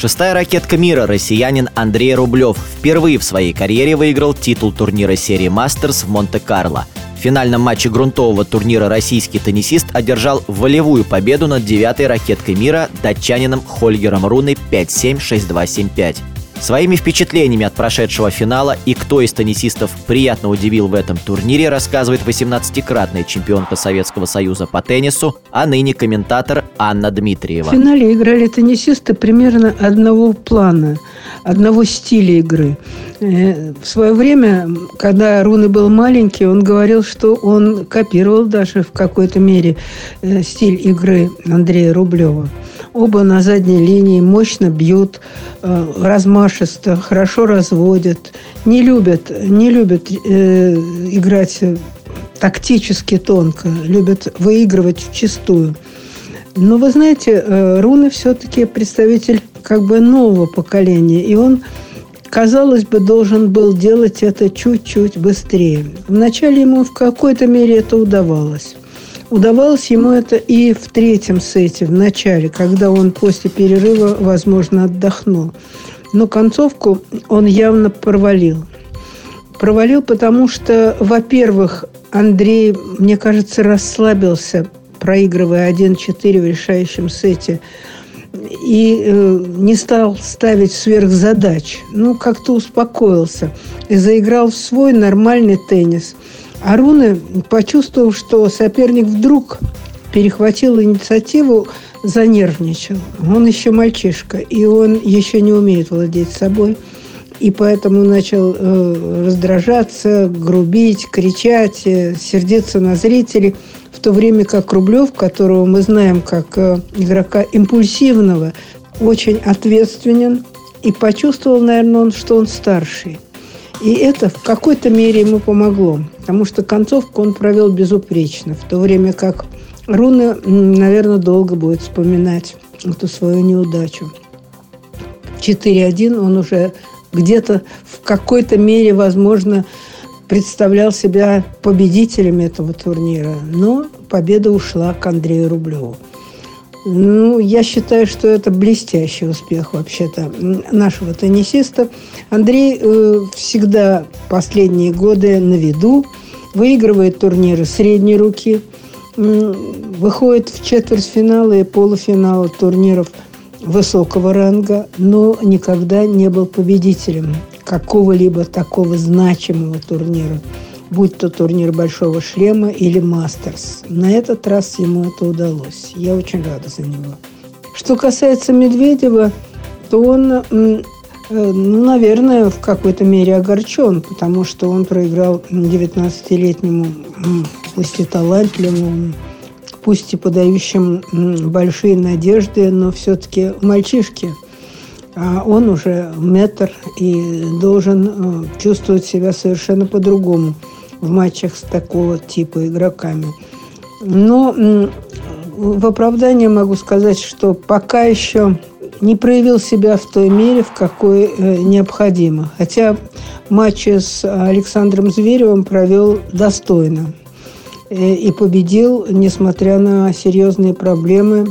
Шестая ракетка мира россиянин Андрей Рублев впервые в своей карьере выиграл титул турнира серии «Мастерс» в Монте-Карло. В финальном матче грунтового турнира российский теннисист одержал волевую победу над девятой ракеткой мира датчанином Хольгером Руной 5-7-6-2-7-5. Своими впечатлениями от прошедшего финала и кто из теннисистов приятно удивил в этом турнире, рассказывает 18-кратная чемпионка Советского Союза по теннису, а ныне комментатор Анна Дмитриева. В финале играли теннисисты примерно одного плана, одного стиля игры. Э, в свое время, когда Руны был маленький, он говорил, что он копировал даже в какой-то мере э, стиль игры Андрея Рублева. Оба на задней линии мощно бьют, э, размашисто, хорошо разводят. Не любят, не любят э, играть тактически тонко, любят выигрывать в чистую. Но вы знаете, э, Руны все-таки представитель как бы нового поколения, и он, казалось бы, должен был делать это чуть-чуть быстрее. Вначале ему в какой-то мере это удавалось. Удавалось ему это и в третьем сете, в начале, когда он после перерыва, возможно, отдохнул. Но концовку он явно провалил. Провалил, потому что, во-первых, Андрей, мне кажется, расслабился, проигрывая 1-4 в решающем сете, и э, не стал ставить сверхзадач. Ну, как-то успокоился и заиграл в свой нормальный теннис – Аруны, почувствовав, что соперник вдруг перехватил инициативу, занервничал. Он еще мальчишка, и он еще не умеет владеть собой. И поэтому начал э, раздражаться, грубить, кричать, э, сердиться на зрителей. В то время как Рублев, которого мы знаем как э, игрока импульсивного, очень ответственен. И почувствовал, наверное, он, что он старший. И это в какой-то мере ему помогло, потому что концовку он провел безупречно, в то время как Руна, наверное, долго будет вспоминать эту свою неудачу. 4-1 он уже где-то в какой-то мере, возможно, представлял себя победителем этого турнира, но победа ушла к Андрею Рублеву. Ну, я считаю, что это блестящий успех вообще-то нашего теннисиста. Андрей э, всегда последние годы на виду, выигрывает турниры средней руки, э, выходит в четвертьфиналы и полуфиналы турниров высокого ранга, но никогда не был победителем какого-либо такого значимого турнира будь то турнир Большого Шлема или Мастерс. На этот раз ему это удалось. Я очень рада за него. Что касается Медведева, то он, э, ну, наверное, в какой-то мере огорчен, потому что он проиграл 19-летнему, пусть и талантливому, пусть и подающим большие надежды, но все-таки мальчишке. А он уже метр и должен э, чувствовать себя совершенно по-другому в матчах с такого типа игроками. Но в оправдание могу сказать, что пока еще не проявил себя в той мере, в какой э, необходимо. Хотя матчи с Александром Зверевым провел достойно э, и победил, несмотря на серьезные проблемы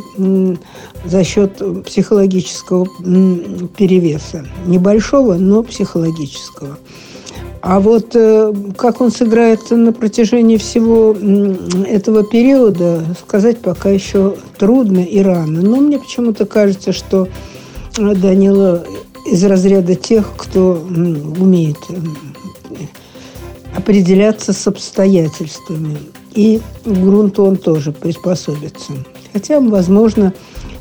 за счет психологического перевеса. Небольшого, но психологического. А вот э, как он сыграет на протяжении всего этого периода, сказать пока еще трудно и рано. Но мне почему-то кажется, что э, Данила из разряда тех, кто умеет определяться с обстоятельствами. И к грунту он тоже приспособится. Хотя, возможно,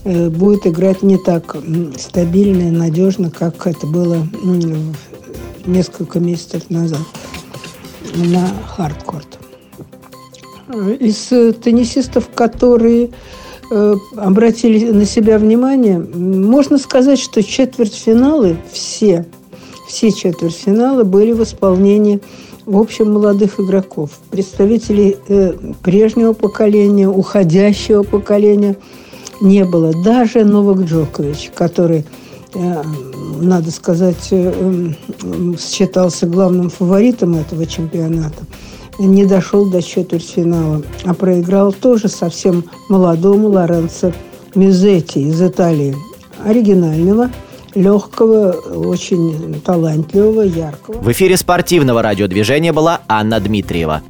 э, будет играть не так стабильно и надежно, как это было несколько месяцев назад на хардкорт. Из э, теннисистов, которые э, обратили на себя внимание, можно сказать, что четвертьфиналы все, все четвертьфиналы были в исполнении в общем молодых игроков, представителей э, прежнего поколения, уходящего поколения не было. Даже Новак Джокович, который надо сказать, э, считался главным фаворитом этого чемпионата, не дошел до четвертьфинала, а проиграл тоже совсем молодому Лоренцо Мизетти из Италии, оригинального, легкого, очень талантливого, яркого. В эфире спортивного радиодвижения была Анна Дмитриева.